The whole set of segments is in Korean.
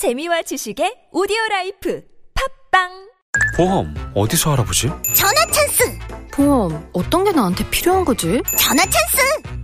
재미와 지식의 오디오 라이프 팟빵 보험 어디서 알아보지? 전화 찬스! 보험 어떤 게 나한테 필요한 거지? 전화 찬스!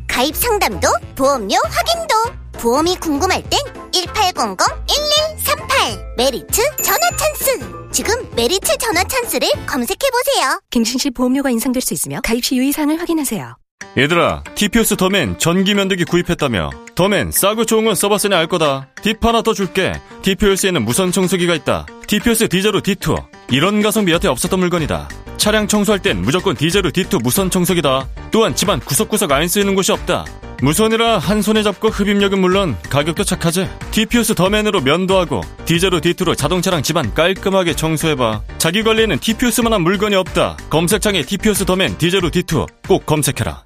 가입 상담도 보험료 확인도 보험이 궁금할 땐 1800-1138 메리츠 전화 찬스! 지금 메리츠 전화 찬스를 검색해보세요. 갱신시 보험료가 인상될 수 있으며 가입 시 유의사항을 확인하세요. 얘들아 티피오스 더맨 전기 면도기 구입했다며. 더맨 싸고 좋은 건 써봤으니 알 거다. 팁 하나 더 줄게. 티피오스에는 무선 청소기가 있다. 티피오스 디제로 D2 이런 가성비 여태 없었던 물건이다. 차량 청소할 땐 무조건 디제로 D2 무선 청소기다. 또한 집안 구석구석 안 쓰이는 곳이 없다. 무선이라 한 손에 잡고 흡입력은 물론 가격도 착하지. 티피오스 더맨으로 면도하고 디제로 D2로 자동차랑 집안 깔끔하게 청소해봐. 자기 관리에는 티피오스만한 물건이 없다. 검색창에 티피오스 더맨 디제로 D2 꼭 검색해라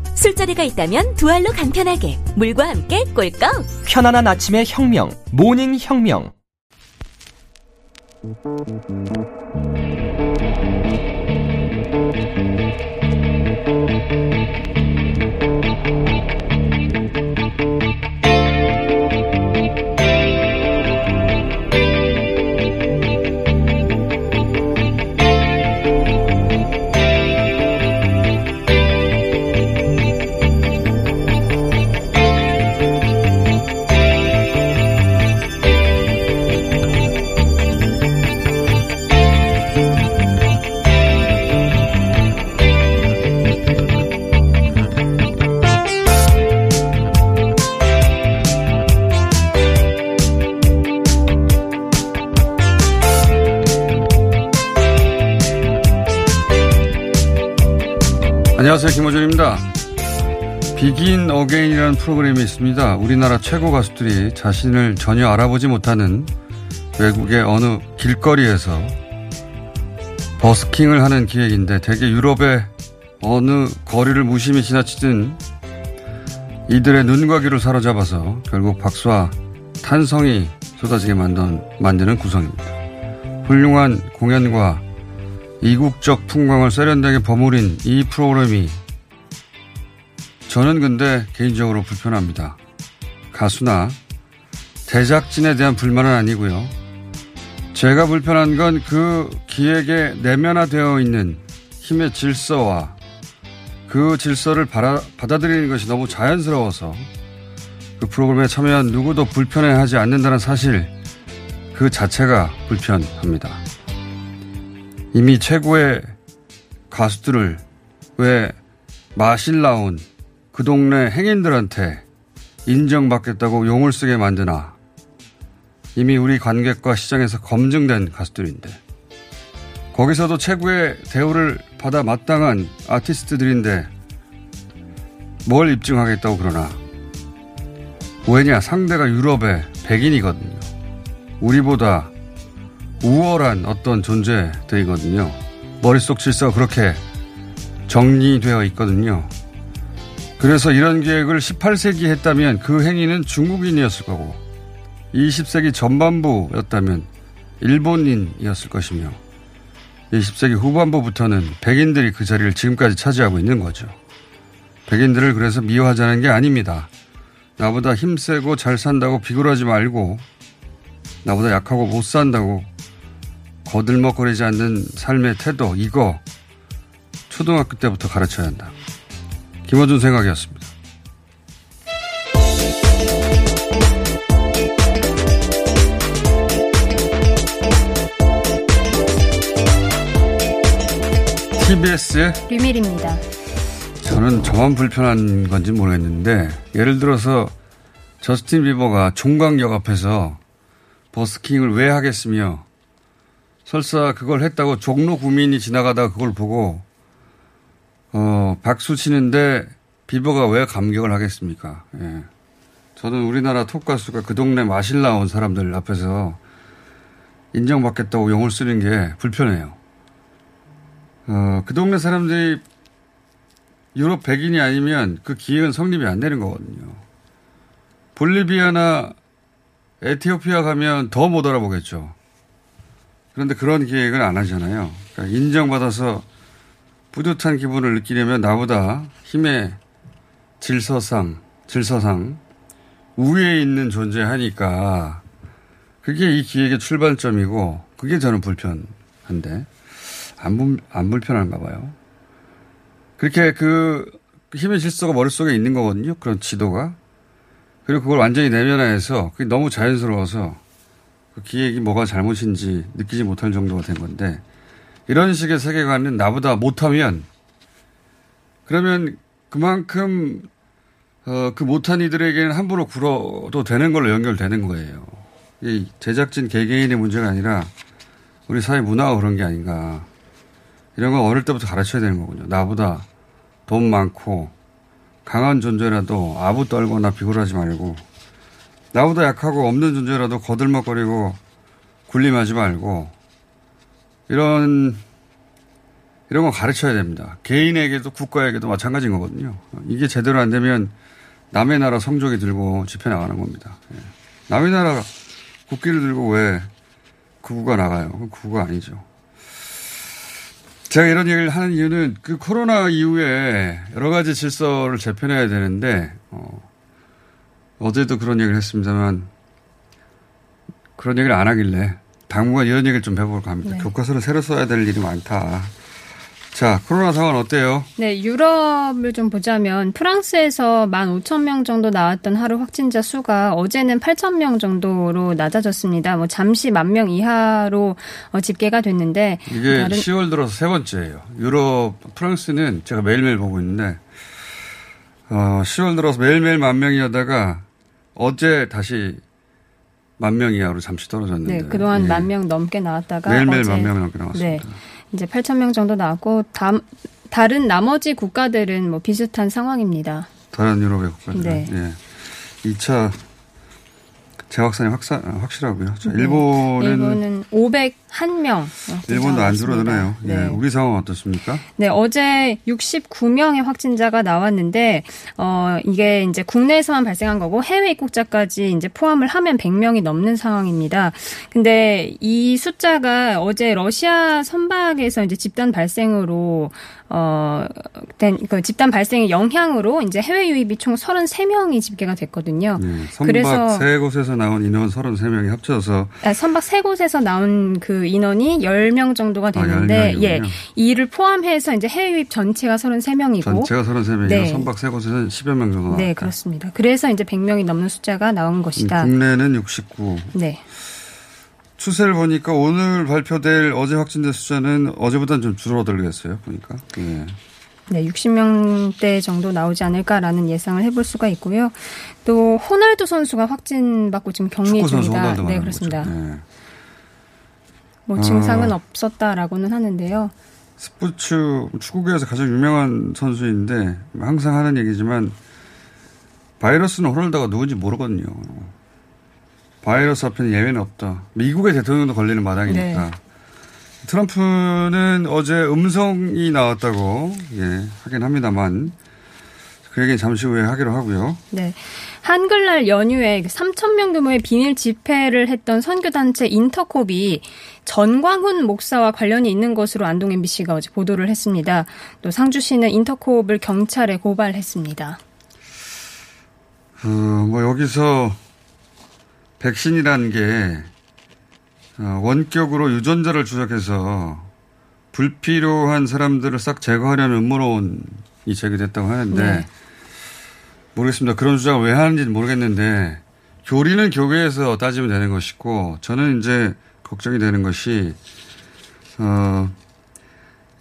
술자리가 있다면 두 알로 간편하게 물과 함께 꿀꺽 편안한 아침의 혁명. 모닝 혁명. 안녕하세요. 김호준입니다. 비긴 어게인이라는 프로그램이 있습니다. 우리나라 최고 가수들이 자신을 전혀 알아보지 못하는 외국의 어느 길거리에서 버스킹을 하는 기획인데 대개 유럽의 어느 거리를 무심히 지나치든 이들의 눈과 귀를 사로잡아서 결국 박수와 탄성이 쏟아지게 만든, 만드는 구성입니다. 훌륭한 공연과 이국적 풍광을 세련되게 버무린 이 프로그램이 저는 근데 개인적으로 불편합니다. 가수나 제작진에 대한 불만은 아니고요. 제가 불편한 건 그 기획에 내면화되어 있는 힘의 질서와 그 질서를 받아, 받아들이는 것이 너무 자연스러워서 그 프로그램에 참여한 누구도 불편해하지 않는다는 사실 그 자체가 불편합니다. 이미 최고의 가수들을 왜 마실 나온 그 동네 행인들한테 인정받겠다고 용을 쓰게 만드나. 이미 우리 관객과 시장에서 검증된 가수들인데. 거기서도 최고의 대우를 받아 마땅한 아티스트들인데 뭘 입증하겠다고 그러나. 왜냐, 상대가 유럽의 백인이거든요. 우리보다 우월한 어떤 존재들이거든요. 머릿속 질서가 그렇게 정리되어 있거든요. 그래서 이런 계획을 18세기 했다면 그 행위는 중국인이었을 거고 20세기 전반부였다면 일본인이었을 것이며 20세기 후반부부터는 백인들이 그 자리를 지금까지 차지하고 있는 거죠. 백인들을 그래서 미워하자는 게 아닙니다. 나보다 힘세고 잘 산다고 비굴하지 말고 나보다 약하고 못 산다고 거들먹거리지 않는 삶의 태도 이거 초등학교 때부터 가르쳐야 한다. 김어준 생각이었습니다. TBS의 류밀입니다. 저는 저만 불편한 건지 모르겠는데 예를 들어서 저스틴 비버가 종강역 앞에서 버스킹을 왜 하겠으며 설사 그걸 했다고 종로 구민이 지나가다가 그걸 보고 어 박수 치는데 비버가 왜 감격을 하겠습니까? 예. 저는 우리나라 톱 가수가 그 동네 마실 나온 사람들 앞에서 인정받겠다고 용을 쓰는 게 불편해요. 어, 그 동네 사람들이 유럽 백인이 아니면 그 기획은 성립이 안 되는 거거든요. 볼리비아나 에티오피아 가면 더 못 알아보겠죠. 그런데 그런 기획은 안 하잖아요. 그러니까 인정받아서 뿌듯한 기분을 느끼려면 나보다 힘의 질서상, 질서상 우위에 있는 존재하니까 그게 이 기획의 출발점이고 그게 저는 불편한데 안, 불, 안 불편한가 봐요. 그렇게 그 힘의 질서가 머릿속에 있는 거거든요. 그런 지도가. 그리고 그걸 완전히 내면화해서 그게 너무 자연스러워서 그 기획이 뭐가 잘못인지 느끼지 못할 정도가 된 건데 이런 식의 세계관은 나보다 못하면 그러면 그만큼 어, 그 못한 이들에게는 함부로 굴어도 되는 걸로 연결되는 거예요. 이 제작진 개개인의 문제가 아니라 우리 사회 문화가 그런 게 아닌가. 이런 거 어릴 때부터 가르쳐야 되는 거군요. 나보다 돈 많고 강한 존재라도 아부 떨거나 비굴하지 말고 나보다 약하고 없는 존재라도 거들먹거리고 굴림하지 말고 이런 이런 거 가르쳐야 됩니다. 개인에게도 국가에게도 마찬가지인 거거든요. 이게 제대로 안 되면 남의 나라 성적이 들고 집회 나가는 겁니다. 예. 남의 나라 국기를 들고 왜 구구가 나가요? 그 구구가 아니죠. 제가 이런 얘기를 하는 이유는 그 코로나 이후에 여러 가지 질서를 재편해야 되는데, 어, 어제도 그런 얘기를 했습니다만, 그런 얘기를 안 하길래, 당분간 이런 얘기를 좀 해볼까 합니다. 네. 교과서를 새로 써야 될 일이 많다. 자, 코로나 상황 어때요? 네, 유럽을 좀 보자면 프랑스에서 15,000명 정도 나왔던 하루 확진자 수가 어제는 8,000명 정도로 낮아졌습니다. 뭐 잠시 만 명 이하로 어, 집계가 됐는데 이게 다른... 10월 들어서 세 번째예요. 유럽 프랑스는 제가 매일매일 보고 있는데 어, 10월 들어서 매일매일 만 명이었다가 어제 다시 만 명 이하로 잠시 떨어졌는데. 네, 그동안 예. 만명 넘게 나왔다가 매일매일 만 명 넘게 나왔습니다. 네. 이제 8천 명 정도 나왔고 다, 다른 나머지 국가들은 뭐 비슷한 상황입니다. 다른 유럽의 국가들. 네. 예. 2차 재확산이 확사, 확실하고요. 자, 네. 일본은. 일본은 501명. 일본도 안 줄어드나요? 네. 예. 우리 상황 어떻습니까? 네, 어제 69명의 확진자가 나왔는데, 어, 이게 이제 국내에서만 발생한 거고 해외 입국자까지 이제 포함을 하면 100명이 넘는 상황입니다. 근데 이 숫자가 어제 러시아 선박에서 이제 집단 발생으로 어, 된, 그 집단 발생의 영향으로 이제 해외 유입이 총 33명이 집계가 됐거든요. 네, 선박 그래서 세 곳에서 나온 인원 33명이 합쳐서 아, 선박 세 곳에서 나온 그 인원이 10명 정도가 되는데 아, 예. 이를 포함해서 이제 해외 유입 전체가 33명이고 전체가 33명이고 네. 선박 세 곳에서 10여 명 정도 나왔다. 네, 그렇습니다. 그래서 이제 100명이 넘는 숫자가 나온 것이다. 음, 국내는 69. 네. 추세를 보니까 오늘 발표될 어제 확진자 숫자는 어제보다는 좀 줄어들겠어요. 보니까. 네. 네, 60명대 정도 나오지 않을까라는 예상을 해볼 수가 있고요. 또 호날두 선수가 확진받고 지금 격리 중이다. 네, 그렇습니다. 네. 뭐 증상은 어, 없었다라고는 하는데요. 스포츠 축구계에서 가장 유명한 선수인데 항상 하는 얘기지만 바이러스는 호날두가 누군지 모르거든요. 바이러스 앞에는 예외는 없다. 미국의 대통령도 걸리는 마당이니까. 네. 트럼프는 어제 음성이 나왔다고 예, 하긴 합니다만 그 얘기는 잠시 후에 하기로 하고요. 네. 한글날 연휴에 3천 명 규모의 비밀 집회를 했던 선교단체 인터콥이 전광훈 목사와 관련이 있는 것으로 안동 MBC가 어제 보도를 했습니다. 또 상주시는 인터콥을 경찰에 고발했습니다. 어, 뭐 여기서 백신이라는 게 어, 원격으로 유전자를 조작해서 불필요한 사람들을 싹 제거하려는 음모론이 제기됐다고 하는데 네. 모르겠습니다. 그런 주장을 왜 하는지는 모르겠는데 교리는 교회에서 따지면 되는 것이고 저는 이제 걱정이 되는 것이 어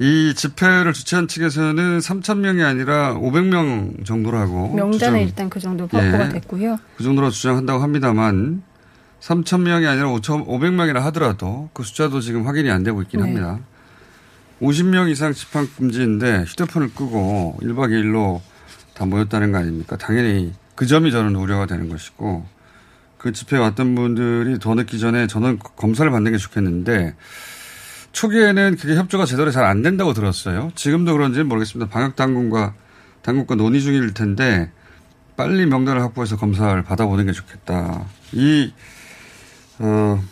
이 집회를 주최한 측에서는 3천 명이 아니라 500명 정도라고 명단에 주장, 일단 그 정도 확보가 예. 됐고요. 그 정도로 주장한다고 합니다만 3천 명이 아니라 5천 500명이라 하더라도 그 숫자도 지금 확인이 안 되고 있긴 네. 합니다. 50명 이상 집합 금지인데 휴대폰을 끄고 1박 2일로 다 모였다는 거 아닙니까? 당연히 그 점이 저는 우려가 되는 것이고 그 집회에 왔던 분들이 더 늦기 전에 저는 검사를 받는 게 좋겠는데 초기에는 그게 협조가 제대로 잘 안 된다고 들었어요. 지금도 그런지는 모르겠습니다. 방역 당국과 당국과 논의 중일 텐데 빨리 명단을 확보해서 검사를 받아보는 게 좋겠다. 이, 어,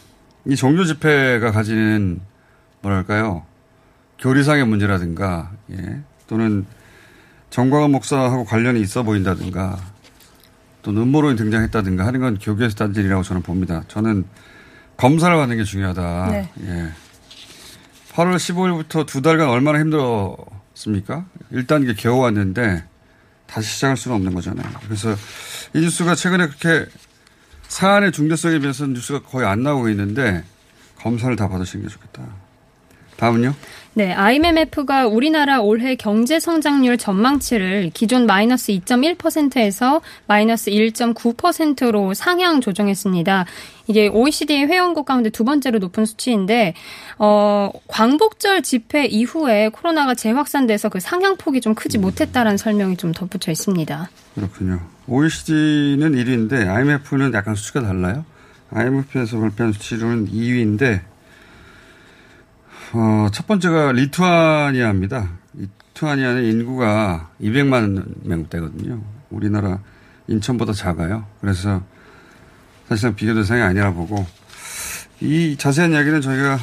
이 종교 집회가 가지는 뭐랄까요. 교리상의 문제라든가, 예. 또는 정광훈 목사하고 관련이 있어 보인다든가, 또 음모론이 등장했다든가 하는 건 교계에서 딴질이라고 저는 봅니다. 저는 검사를 받는 게 중요하다. 네. 예. 8월 15일부터 두 달간 얼마나 힘들었습니까? 1단계 겨우 왔는데 다시 시작할 수는 없는 거잖아요. 그래서 이 뉴스가 최근에 그렇게 사안의 중대성에 비해서 뉴스가 거의 안 나오고 있는데 검사를 다 받으시는 게 좋겠다. 다음은요? 네, IMF가 우리나라 올해 경제 성장률 전망치를 기존 마이너스 2.1%에서 마이너스 1.9%로 상향 조정했습니다. 이게 OECD 회원국 가운데 두 번째로 높은 수치인데 어, 광복절 집회 이후에 코로나가 재확산돼서 그 상향폭이 좀 크지 못했다라는 설명이 좀 덧붙여 있습니다. 그렇군요. OECD는 1위인데 IMF는 약간 수치가 달라요. IMF에서 발표한 수치로는 2위인데 어, 첫 번째가 리투아니아입니다. 리투아니아는 인구가 200만 명대거든요. 우리나라 인천보다 작아요. 그래서 사실상 비교 대상이 아니라 보고 이 자세한 이야기는 저희가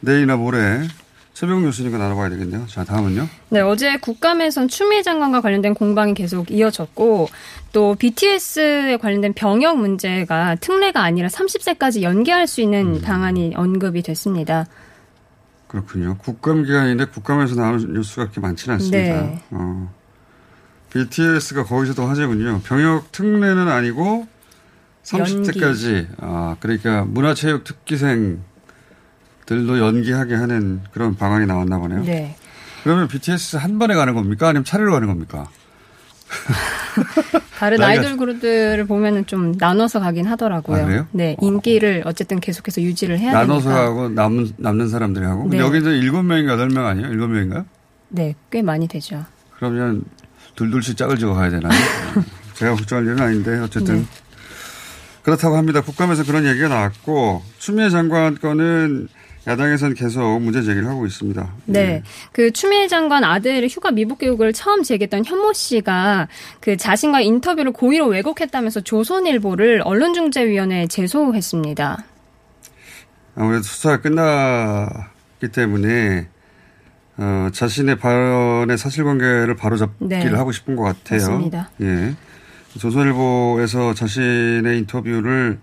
내일이나 모레 최병 교수님과 나눠봐야 되겠네요. 자, 다음은요. 네, 어제 국감에선 추미애 장관과 관련된 공방이 계속 이어졌고 또 BTS에 관련된 병역 문제가 특례가 아니라 30세까지 연계할 수 있는 방안이 언급이 됐습니다. 그렇군요. 국감 기간인데 국감에서 나오는 뉴스가 그렇게 많지는 않습니다. 네. 어, BTS가 거기서도 화제군요. 병역 특례는 아니고 30대까지 아 그러니까 문화체육 특기생들도 연기하게 하는 그런 방안이 나왔나 보네요. 네. 그러면 BTS 한 번에 가는 겁니까? 아니면 차례로 가는 겁니까? 다른 나이가- 아이돌 그룹들을 보면은 좀 나눠서 가긴 하더라고요. 아? 네, 인기를 어쨌든 계속해서 유지를 해야 나눠서 되니까. 하고 남는 남는 사람들이 하고. 네. 여기는 일곱 명인가 여덟 명 아니에요? 일곱 명인가요? 네, 꽤 많이 되죠. 그러면 둘둘씩 짝을 지어 가야 되나요? 제가 걱정할 일은 아닌데 어쨌든 네. 그렇다고 합니다. 국감에서 그런 얘기가 나왔고 추미애 장관 건은 야당에서는 계속 문제 제기를 하고 있습니다. 네. 예. 그 추미애 장관 아들의 휴가 미국 교육을 처음 제기했던 현모 씨가 그 자신과 인터뷰를 고의로 왜곡했다면서 조선일보를 언론중재위원회에 제소했습니다. 아무래도 수사가 끝났기 때문에 어, 자신의 발언의 사실관계를 바로잡기를 네. 하고 싶은 것 같아요. 맞습니다. 예. 조선일보에서 자신의 인터뷰를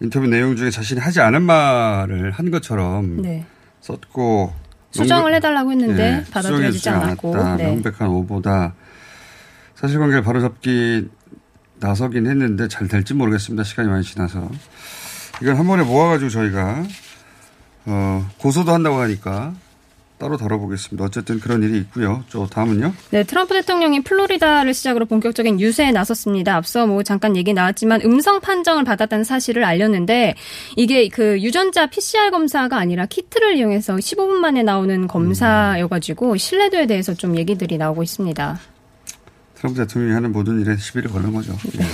인터뷰 내용 중에 자신이 하지 않은 말을 한 것처럼 네. 썼고 수정을 명백- 해달라고 했는데 예, 받아들여지지 않았고. 않았다. 네. 명백한 오보다 사실관계를 바로잡기 나서긴 했는데 잘 될지 모르겠습니다. 시간이 많이 지나서 이건 한 번에 모아가지고 저희가 어, 고소도 한다고 하니까 따로 다뤄보겠습니다. 어쨌든 그런 일이 있고요. 저 다음은요. 네, 트럼프 대통령이 플로리다를 시작으로 본격적인 유세에 나섰습니다. 앞서 뭐 잠깐 얘기 나왔지만 음성 판정을 받았다는 사실을 알렸는데 이게 그 유전자 PCR 검사가 아니라 키트를 이용해서 15분 만에 나오는 검사여가지고 신뢰도에 대해서 좀 얘기들이 나오고 있습니다. 트럼프 대통령이 하는 모든 일에 시비를 거는 거죠. 예.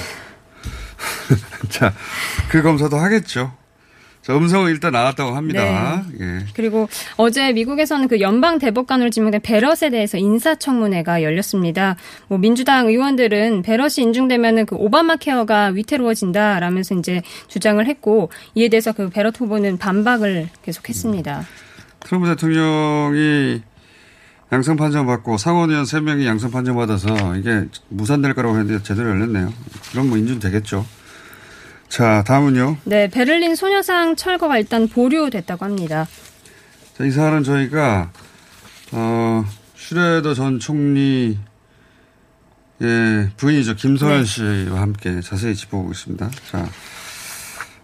자, 그 검사도 하겠죠. 자, 음성은 일단 나왔다고 합니다. 예. 그리고 어제 미국에서는 그 연방 대법관으로 지명된 베럿에 대해서 인사청문회가 열렸습니다. 뭐 민주당 의원들은 베럿이 인중되면은 그 오바마 케어가 위태로워진다라면서 이제 주장을 했고 이에 대해서 그 베럿 후보는 반박을 계속했습니다. 트럼프 대통령이 양성 판정 받고 상원의원 3명이 양성 판정 받아서 이게 무산될 거라고 했는데 제대로 열렸네요. 그럼 뭐 인준 되겠죠. 자, 다음은요. 네, 베를린 소녀상 철거가 일단 보류됐다고 합니다. 자, 이 사안은 저희가, 어, 슈레더 전 총리, 예, 부인이죠. 김소연 네. 씨와 함께 자세히 짚어보겠습니다. 자,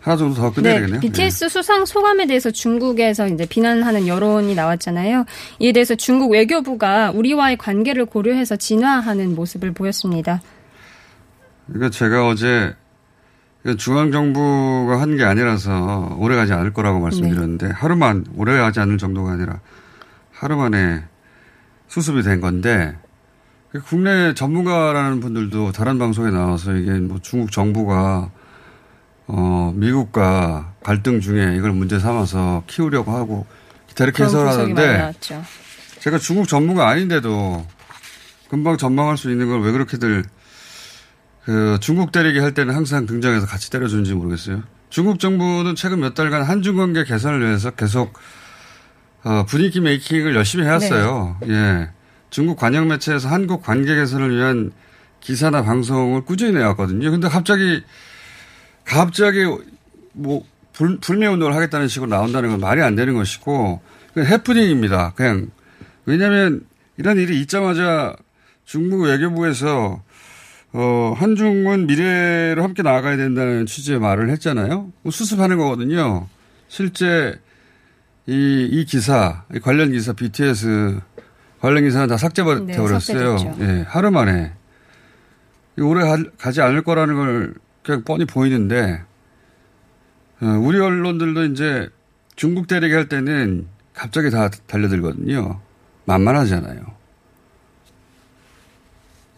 하나 정도 더 끝내야 네, 되겠네요. BTS 네. 수상 소감에 대해서 중국에서 이제 비난하는 여론이 나왔잖아요. 이에 대해서 중국 외교부가 우리와의 관계를 고려해서 진화하는 모습을 보였습니다. 그러니까 제가 어제 중앙 정부가 한 게 아니라서 오래 가지 않을 거라고 말씀드렸는데 네. 하루만 오래 가지 않을 정도가 아니라 하루 만에 수습이 된 건데 국내 전문가라는 분들도 다른 방송에 나와서 이게 뭐 중국 정부가 어 미국과 갈등 중에 이걸 문제 삼아서 키우려고 하고 이렇게 해설하는데 제가 중국 전문가 아닌데도 금방 전망할 수 있는 걸 왜 그렇게들 그 중국 때리기 할 때는 항상 등장해서 같이 때려주는지 모르겠어요. 중국 정부는 최근 몇 달간 한중 관계 개선을 위해서 계속 어, 분위기 메이킹을 열심히 해왔어요. 네. 예. 중국 관영 매체에서 한국 관계 개선을 위한 기사나 방송을 꾸준히 내왔거든요. 근데 갑자기 갑자기 뭐 불, 불매 운동을 하겠다는 식으로 나온다는 건 말이 안 되는 것이고 그냥 해프닝입니다. 그냥 왜냐하면 이런 일이 있자마자 중국 외교부에서 어, 한중은 미래로 함께 나아가야 된다는 취지의 말을 했잖아요. 뭐 수습하는 거거든요. 실제 이, 이 기사, 이 관련 기사, BTS 관련 기사는 다 삭제되어버렸어요. 네, 예, 하루 만에. 오래 가지 않을 거라는 걸 그냥 뻔히 보이는데, 어, 우리 언론들도 이제 중국 때리게 할 때는 갑자기 다 달려들거든요. 만만하잖아요.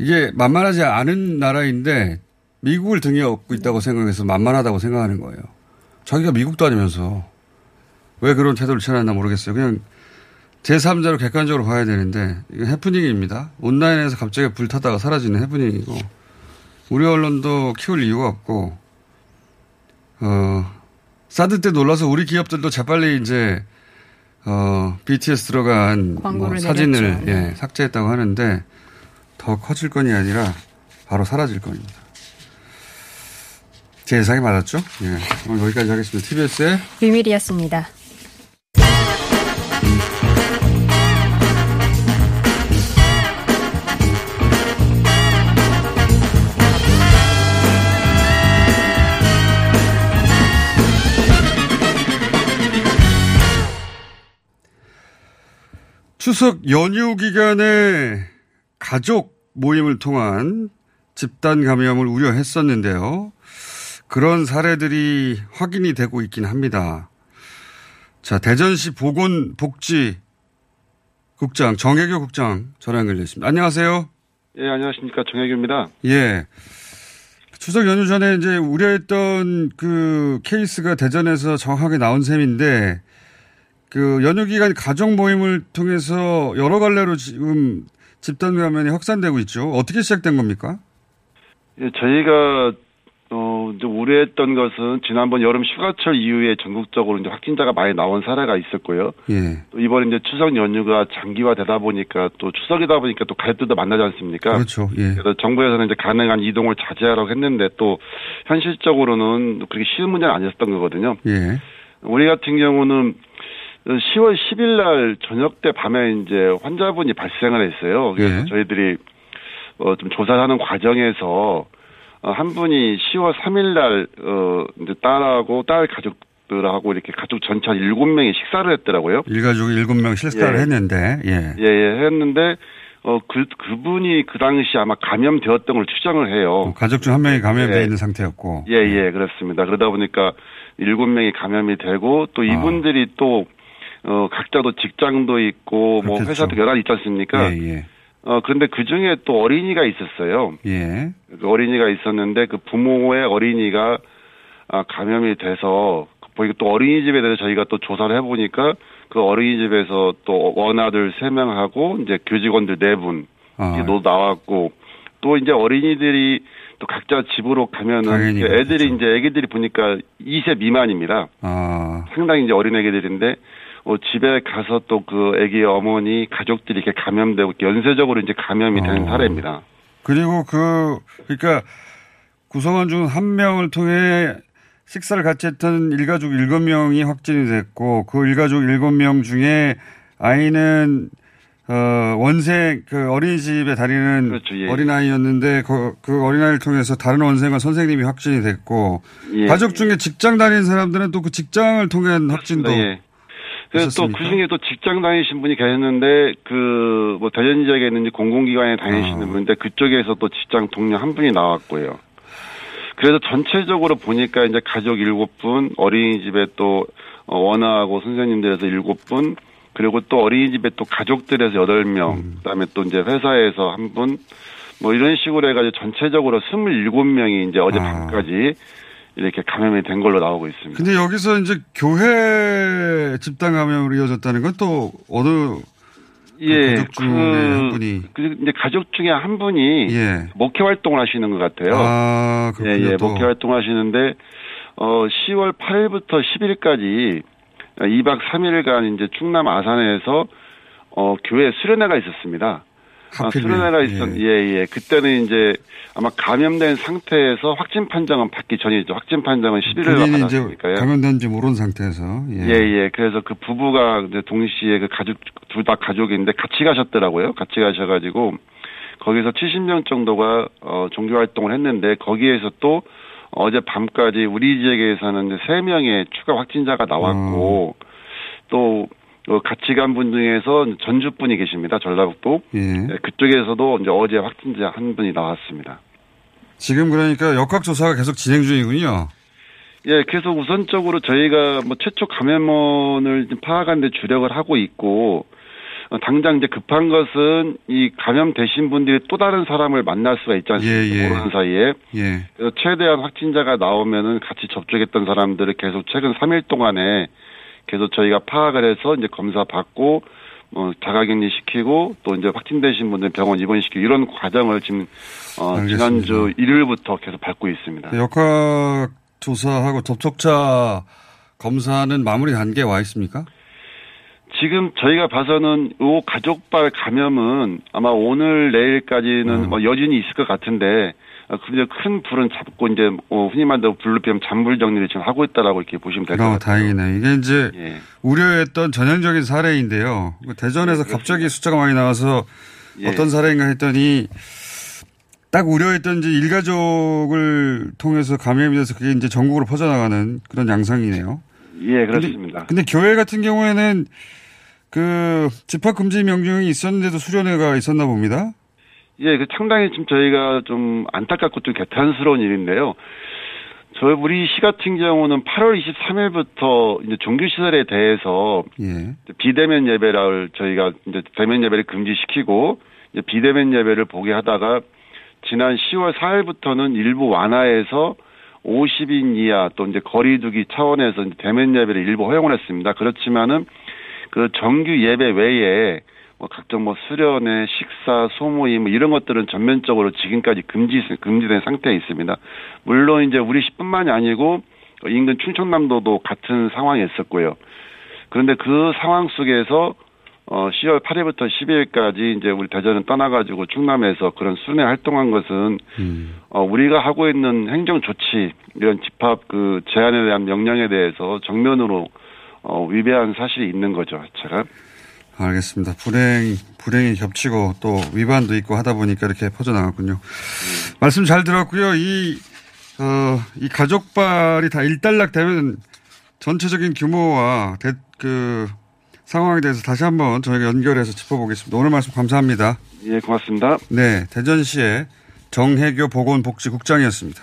이게 만만하지 않은 나라인데 미국을 등에 업고 있다고 생각해서 만만하다고 생각하는 거예요. 자기가 미국도 아니면서 왜 그런 태도를 취하나 모르겠어요. 그냥 제3자로 객관적으로 봐야 되는데 이건 해프닝입니다. 온라인에서 갑자기 불타다가 사라지는 해프닝이고 우리 언론도 키울 이유가 없고 어 사드 때 놀라서 우리 기업들도 재빨리 이제 어 BTS 들어간 뭐 사진을 예, 삭제했다고 하는데 더 커질 건이 아니라 바로 사라질 겁니다. 제 예상이 맞았죠? 예. 오늘 여기까지 하겠습니다. TBS의 비밀이었습니다. 추석 연휴 기간에 가족 모임을 통한 집단 감염을 우려했었는데요. 그런 사례들이 확인이 되고 있긴 합니다. 자, 대전시 보건복지 국장 정혜교 국장 전화 연결됐습니다. 안녕하세요. 예, 안녕하십니까. 정혜교입니다. 예. 추석 연휴 전에 이제 우려했던 그 케이스가 대전에서 정확하게 나온 셈인데 그 연휴 기간 가족 모임을 통해서 여러 갈래로 지금 집단 감염이 확산되고 있죠. 어떻게 시작된 겁니까? 예, 저희가 어, 이제 우려했던 것은 지난번 여름 휴가철 이후에 전국적으로 이제 확진자가 많이 나온 사례가 있었고요. 예. 또 이번에 이제 추석 연휴가 장기화되다 보니까 또 추석이다 보니까 또 가족들도 만나지 않습니까? 그렇죠. 예. 그래서 정부에서는 이제 가능한 이동을 자제하라고 했는데 또 현실적으로는 그렇게 쉬운 문제는 아니었던 거거든요. 예. 우리 같은 경우는 10월 10일 날 저녁 때 밤에 이제 환자분이 발생을 했어요. 그래서 예. 저희들이 어, 좀 조사하는 과정에서 어, 한 분이 10월 3일 날, 어, 이제 딸하고 딸 가족들하고 이렇게 가족 전체 한 7명이 식사를 했더라고요. 일가족이 7명 식사를 예. 했는데, 예. 예, 예, 했는데, 어, 그, 그분이 그 당시 아마 감염되었던 걸 추정을 해요. 가족 중 한 명이 감염되어 예. 있는 상태였고. 예, 예, 그렇습니다. 그러다 보니까 7명이 감염이 되고 또 아. 이분들이 아. 또, 어, 각자도 직장도 있고, 뭐 그렇겠죠. 뭐 회사도 여러 있지 않습니까? 예, 예. 어, 그런데 그 중에 또 어린이가 있었어요. 예. 그 어린이가 있었는데 그 부모의 어린이가 아, 감염이 돼서 보니까 또 어린이집에 대해서 저희가 또 조사를 해보니까 그 어린이집에서 또 원아들 3명하고 이제 교직원들 4분 아. 도 나왔고 또 이제 어린이들이 또 각자 집으로 가면은 그 애들이 그렇죠. 이제 애기들이 보니까 2세 미만입니다. 아. 상당히 이제 어린 애기들인데 어, 집에 가서 또 그 아기 어머니 가족들이 이렇게 감염되고 연쇄적으로 이제 감염이 되는 어. 사례입니다. 그리고 그 그러니까 구성원 중 한 명을 통해 식사를 같이 했던 일가족 일곱 명이 확진이 됐고 그 일가족 일곱 명 중에 아이는 어, 원생, 그 어린이집에 다니는 그렇죠, 예. 어린아이였는데 그, 그 어린아이를 통해서 다른 원생과 선생님이 확진이 됐고 예. 가족 중에 직장 다니는 사람들은 또 그 직장을 통한 확진도 예. 그래서 또 그 중에 또 직장 다니신 분이 계셨는데 그 뭐 대전 지역에 있는 공공기관에 다니시는 아. 분인데 그쪽에서 또 직장 동료 한 분이 나왔고요. 그래서 전체적으로 보니까 이제 가족 일곱 분, 어린이집에 또 어, 원화하고 선생님들에서 일곱 분, 그리고 또 어린이집에 또 가족들에서 여덟 명, 음. 그다음에 또 이제 회사에서 한 분, 뭐 이런 식으로 해가지고 전체적으로 스물일곱 명이 이제 어제 아. 밤까지 이렇게 감염이 된 걸로 나오고 있습니다. 근데 여기서 이제 교회 집단 감염으로 이어졌다는 건 또 어느 예, 가족 중에 그, 한 분이 그 이제 가족 중에 한 분이 예. 목회 활동을 하시는 것 같아요. 아, 예, 예, 목회 활동하시는데 어 10월 8일부터 10일까지 2박 3일간 이제 충남 아산에서 어 교회 수련회가 있었습니다. 아, 수련회가 있었, 예. 예, 예. 그때는 이제 아마 감염된 상태에서 확진 판정은 받기 전이죠. 확진 판정은 11일 날 받았으니까요. 감염된지 모르는 상태에서. 예. 예, 예. 그래서 그 부부가 이제 동시에 그 가족, 둘 다 가족인데 같이 가셨더라고요. 같이 가셔가지고 거기서 70명 정도가 어, 종교 활동을 했는데 거기에서 또 어제 밤까지 우리 지역에서는 3명의 추가 확진자가 나왔고 어. 또 같이 간 분 중에서 전주 분이 계십니다. 전라북도. 예. 네, 그쪽에서도 이제 어제 확진자 한 분이 나왔습니다. 지금 그러니까 역학조사가 계속 진행 중이군요. 예, 계속 우선적으로 저희가 뭐 최초 감염원을 파악하는 데 주력을 하고 있고, 어, 당장 이제 급한 것은 이 감염되신 분들이 또 다른 사람을 만날 수가 있지 않습니까? 예, 예. 모르는 사이에. 예. 그래서 최대한 확진자가 나오면은 같이 접촉했던 사람들을 계속 최근 3일 동안에 계속 저희가 파악을 해서 이제 검사 받고 뭐 자가격리 시키고 또 이제 확진되신 분들 병원 입원시키고 이런 과정을 지금 어 지난주 일요일부터 계속 밟고 있습니다. 역학 조사하고 접촉자 검사는 마무리 단계에 와 있습니까? 지금 저희가 봐서는 요 가족발 감염은 아마 오늘 내일까지는 음. 뭐 여진이 있을 것 같은데 그냥 큰 불은 잡고 이제 어, 흔히 말하는 피면 잔불 정리를 지금 하고 있다라고 이렇게 보시면 될 것 같아요. 다행이네. 이게 이제 예. 우려했던 전형적인 사례인데요. 그 대전에서 네, 갑자기 숫자가 많이 나와서 예. 어떤 사례인가 했더니 딱 우려했던 이제 일가족을 통해서 감염이 돼서 그게 이제 전국으로 퍼져나가는 그런 양상이네요. 예, 그렇습니다. 근데, 근데 교회 같은 경우에는 그 집합 금지 명령이 있었는데도 수련회가 있었나 봅니다. 예, 그 상당히 좀 저희가 좀 안타깝고 좀 개탄스러운 일인데요. 저희 우리 시 같은 경우는 8월 23일부터 이제 종교 시설에 대해서 예. 비대면 예배를 저희가 이제 대면 예배를 금지시키고 이제 비대면 예배를 보게 하다가 지난 10월 4일부터는 일부 완화해서 50인 이하 또 이제 거리두기 차원에서 이제 대면 예배를 일부 허용을 했습니다. 그렇지만은 그 정규 예배 외에 뭐 각종 뭐 수련회, 식사, 소모임 뭐 이런 것들은 전면적으로 지금까지 금지 금지된 상태에 있습니다. 물론 이제 우리 시뿐만이 아니고 인근 충청남도도 같은 상황이었었고요. 그런데 그 상황 속에서 어 10월 8일부터 12일까지 이제 우리 대전은 떠나가지고 충남에서 그런 수련회 활동한 것은 음. 어 우리가 하고 있는 행정 조치 이런 집합 그 제한에 대한 명령에 대해서 정면으로 어 위배한 사실이 있는 거죠. 제가. 알겠습니다. 불행, 불행이 겹치고 또 위반도 있고 하다 보니까 이렇게 퍼져나갔군요. 음. 말씀 잘 들었고요. 이, 어, 이 가족발이 다 일단락 되면 전체적인 규모와 대, 그 상황에 대해서 다시 한번 저희가 연결해서 짚어보겠습니다. 오늘 말씀 감사합니다. 예, 고맙습니다. 네, 대전시의 정혜교 보건복지국장이었습니다.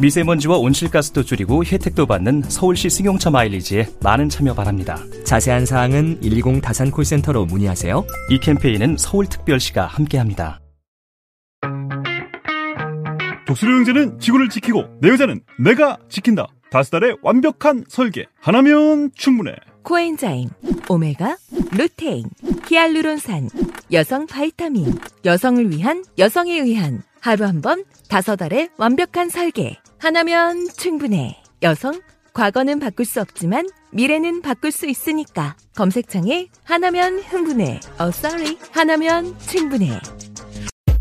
미세먼지와 온실가스도 줄이고 혜택도 받는 서울시 승용차 마일리지에 많은 참여 바랍니다. 자세한 사항은 120 다산 콜센터로 문의하세요. 이 캠페인은 서울특별시가 함께합니다. 독수리 형제는 지구를 지키고 내 여자는 내가 지킨다. 다섯 달의 완벽한 설계. 하나면 충분해. 코엔자임, 오메가, 루테인, 히알루론산, 여성 바이타민, 여성을 위한 여성에 의한 하루 한 번 다섯 알의 완벽한 설계. 하나면 충분해. 여성, 과거는 바꿀 수 없지만 미래는 바꿀 수 있으니까. 검색창에 하나면 흥분해. 어, sorry. 하나면 충분해.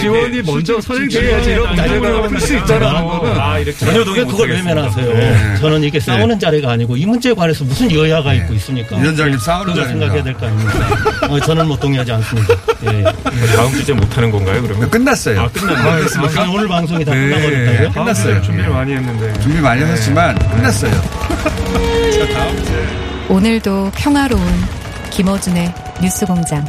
지원이 먼저 선행돼야지 이런 문제가 풀수 있다라는 거는 아, 전혀동에 그걸 외면하세요. 네. 저는 이게 싸우는 자리가 아니고 이 문제에 관해서 무슨 여야가 네. 있고 있습니까? 위원장님 싸우는 자리 생각해야 될 거 아닙니까? 어, 저는 뭐 동의하지 않습니다. 예. 다음 주제 못 하는 건가요, 그러면? 끝났어요. 아, 끝났나요? 아, 오늘 방송이 다 네. 끝나버렸다고요? 끝났어요. 준비를 많이 했는데. 준비 많이 네. 하셨지만 끝났어요. 자, 다음 주제. 오늘도 평화로운 김어준의 뉴스공장.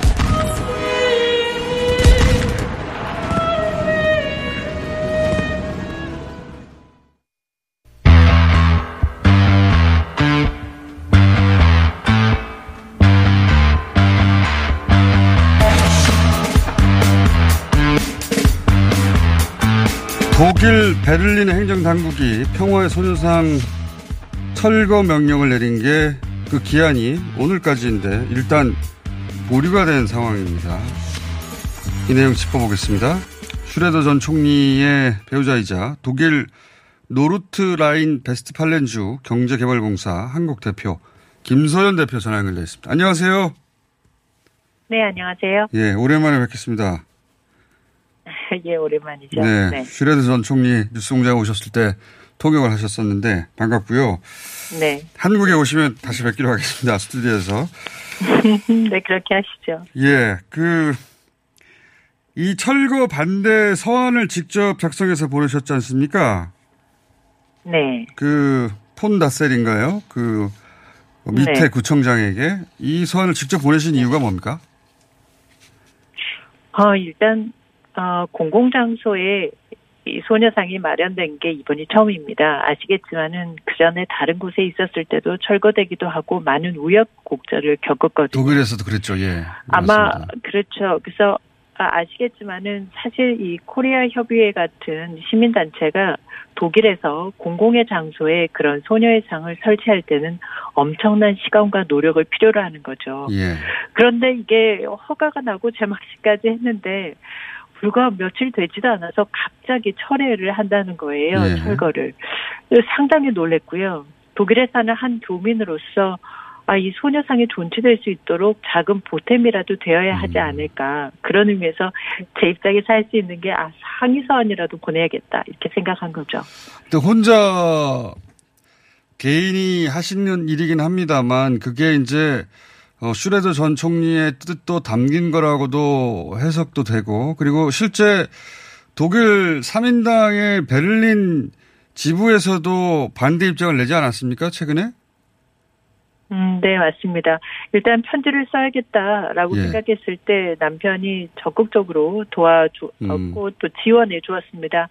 독일 베를린 행정당국이 평화의 소녀상 철거 명령을 내린 게 그 기한이 오늘까지인데 일단 보류가 된 상황입니다. 이 내용 짚어보겠습니다. 슈레더 전 총리의 배우자이자 독일 노르트 라인 베스트팔렌주 경제개발공사 한국 대표 김소연 대표 전화 연결돼 있습니다. 안녕하세요. 네, 안녕하세요. 예, 오랜만에 뵙겠습니다. 예, 오랜만이죠. 네. 네. 슈레드 전 총리 뉴스공장에 오셨을 때 통역을 하셨었는데 반갑고요. 네. 한국에 오시면 다시 뵙기로 하겠습니다. 스튜디오에서. 네, 그렇게 하시죠. 예, 그, 이 철거 반대 서한을 직접 작성해서 보내셨지 않습니까? 네. 그, 폰 다셀인가요? 그, 밑에 네. 구청장에게 이 서한을 직접 보내신 이유가 뭡니까? 어, 일단 어, 공공장소에 이 소녀상이 마련된 게 이번이 처음입니다. 아시겠지만은 그 전에 다른 곳에 있었을 때도 철거되기도 하고 많은 우여곡절을 겪었거든요. 독일에서도 그랬죠, 예. 아마 맞습니다. 그렇죠. 그래서 아, 아시겠지만은 사실 이 코리아 협의회 같은 시민단체가 독일에서 공공의 장소에 그런 소녀의 상을 설치할 때는 엄청난 시간과 노력을 필요로 하는 거죠. 예. 그런데 이게 허가가 나고 제막시까지 했는데 불과 며칠 되지도 않아서 갑자기 철회를 한다는 거예요. 네. 철거를. 상당히 놀랬고요. 독일에 사는 한 교민으로서 아, 이 소녀상이 존치될 수 있도록 작은 보탬이라도 되어야 하지 음. 않을까. 그런 의미에서 제 입장에서 할수 있는 게, 아, 상위 서한이라도 보내야겠다. 이렇게 생각한 거죠. 또 혼자 개인이 하시는 일이긴 합니다만, 그게 이제 어, 슈레더 전 총리의 뜻도 담긴 거라고도 해석도 되고 그리고 실제 독일 3인당의 베를린 지부에서도 반대 입장을 내지 않았습니까 최근에? 음, 네, 맞습니다. 일단 편지를 써야겠다라고 예. 생각했을 때 남편이 적극적으로 도와주었고 음. 또 지원해 주었습니다.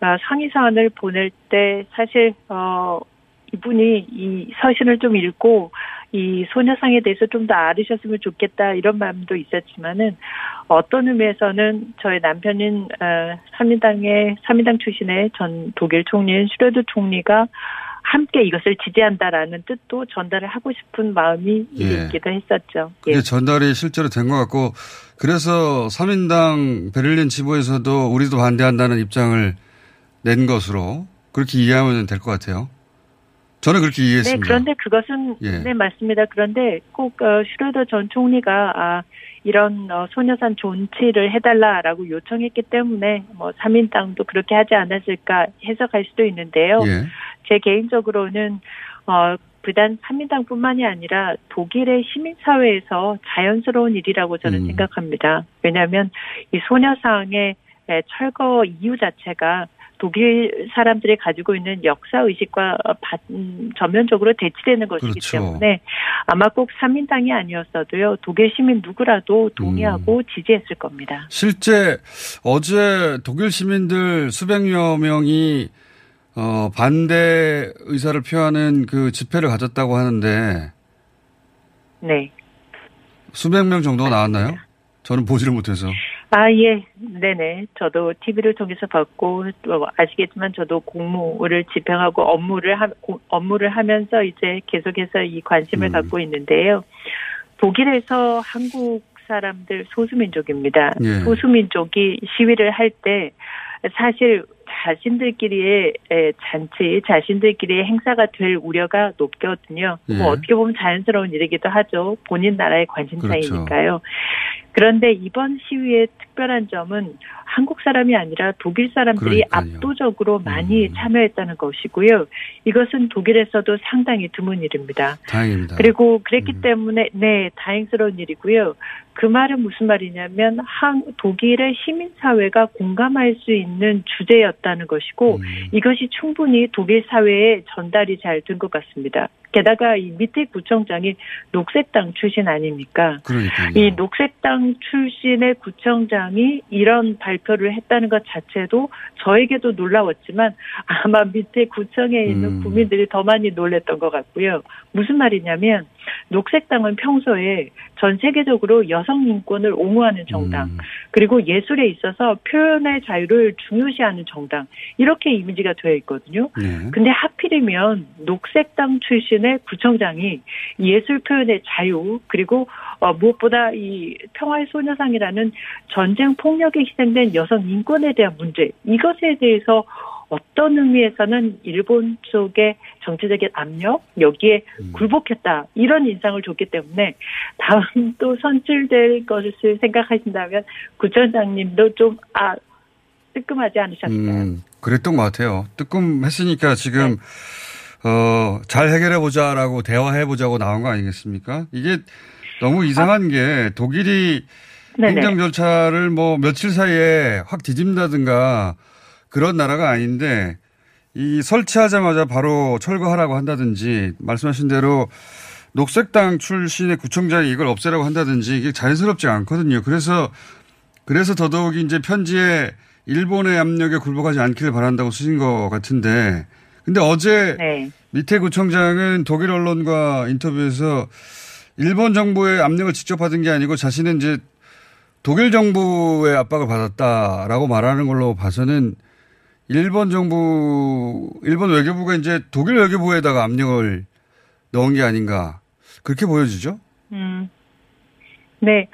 아, 상위 사안을 보낼 때 사실 어 이분이 이 서신을 좀 읽고 이 소녀상에 대해서 좀 더 알으셨으면 좋겠다 이런 마음도 있었지만은 어떤 의미에서는 저희 남편인 어, 삼인당의 삼인당 출신의 전 독일 총리인 슈레드 총리가 함께 이것을 지지한다라는 뜻도 전달을 하고 싶은 마음이 예. 있기도 했었죠. 그게 예. 전달이 실제로 된 것 같고 그래서 삼인당 베를린 지부에서도 우리도 반대한다는 입장을 낸 것으로 그렇게 이해하면 될 것 같아요. 저는 그렇게 이해했습니다. 네, 그런데 그것은 예. 네 맞습니다. 그런데 꼭 어, 슈레더 전 총리가 아, 이런 어, 소녀산 존치를 해달라라고 요청했기 때문에 뭐 3인당도 그렇게 하지 않았을까 해석할 수도 있는데요. 예. 제 개인적으로는 어, 비단 3인당뿐만이 아니라 독일의 시민사회에서 자연스러운 일이라고 저는 음. 생각합니다. 왜냐하면 이 소녀상의 에, 철거 이유 자체가 독일 사람들이 가지고 있는 역사 의식과 바- 음, 전면적으로 대치되는 것이기 그렇죠. 때문에 아마 꼭 3인당이 아니었어도요 독일 시민 누구라도 동의하고 지지했을 겁니다. 실제 어제 독일 시민들 수백여 명이 어, 반대 의사를 표하는 그 집회를 가졌다고 하는데 네. 수백 명 정도가 나왔나요? 저는 보지를 못해서. 아, 예. 네네. 저도 TV를 통해서 봤고, 또 아시겠지만 저도 공무를 집행하고 업무를, 하, 고- 업무를 하면서 이제 계속해서 이 관심을 갖고 있는데요. 독일에서 한국 사람들 소수민족입니다. 예. 소수민족이 시위를 할 때 사실 자신들끼리의 에, 잔치, 자신들끼리의 행사가 될 우려가 높거든요. 예. 뭐 어떻게 보면 자연스러운 일이기도 하죠. 본인 나라의 관심사이니까요. 그렇죠. 그런데 이번 시위의 특별한 점은 한국 사람이 아니라 독일 사람들이 그러니까요. 압도적으로 많이 참여했다는 것이고요. 이것은 독일에서도 상당히 드문 일입니다. 다행입니다. 그리고 그랬기 때문에 네 다행스러운 일이고요. 그 말은 무슨 말이냐면 한 독일의 시민 사회가 공감할 수 있는 주제였다는 것이고 이것이 충분히 독일 사회에 전달이 잘 된 것 같습니다. 게다가 이 밑에 구청장이 녹색당 출신 아닙니까? 그러니까요. 이 녹색당 출신의 구청장이 이런 발표를 했다는 것 자체도 저에게도 놀라웠지만 아마 밑에 구청에 있는 국민들이 더 많이 놀랬던 것 같고요. 무슨 말이냐면 녹색당은 평소에 전 세계적으로 여성 인권을 옹호하는 정당 그리고 예술에 있어서 표현의 자유를 중요시하는 정당 이렇게 이미지가 되어 있거든요. 네. 근데 하필이면 녹색당 출신 의 구청장이 예술 표현의 자유 그리고 어, 무엇보다 이 평화의 소녀상이라는 전쟁 폭력에 희생된 여성 인권에 대한 문제 이것에 대해서 어떤 의미에서는 일본 쪽의 정치적인 압력 여기에 굴복했다 이런 인상을 줬기 때문에 다음 또 선출될 것을 생각하신다면 구청장님도 좀아 뜨끔하지 않으셨을까요? 음, 그랬던 것 같아요. 뜨끔했으니까 지금 어, 잘 해결해 보자라고 대화해 보자고 나온 거 아니겠습니까? 이게 너무 이상한 게 독일이 네네. 행정 절차를 뭐 며칠 사이에 확 뒤집는다든가 그런 나라가 아닌데 이 설치하자마자 바로 철거하라고 한다든지 말씀하신 대로 녹색당 출신의 구청장이 이걸 없애라고 한다든지 이게 자연스럽지 않거든요. 그래서 그래서 더더욱이 이제 편지에 일본의 압력에 굴복하지 않기를 바란다고 쓰신 것 같은데 근데 어제 네. 밑에 구청장은 독일 언론과 인터뷰에서 일본 정부의 압력을 직접 받은 게 아니고 자신은 이제 독일 정부의 압박을 받았다라고 말하는 걸로 봐서는 일본 정부, 일본 외교부가 이제 독일 외교부에다가 압력을 넣은 게 아닌가. 그렇게 보여지죠? 음. 네.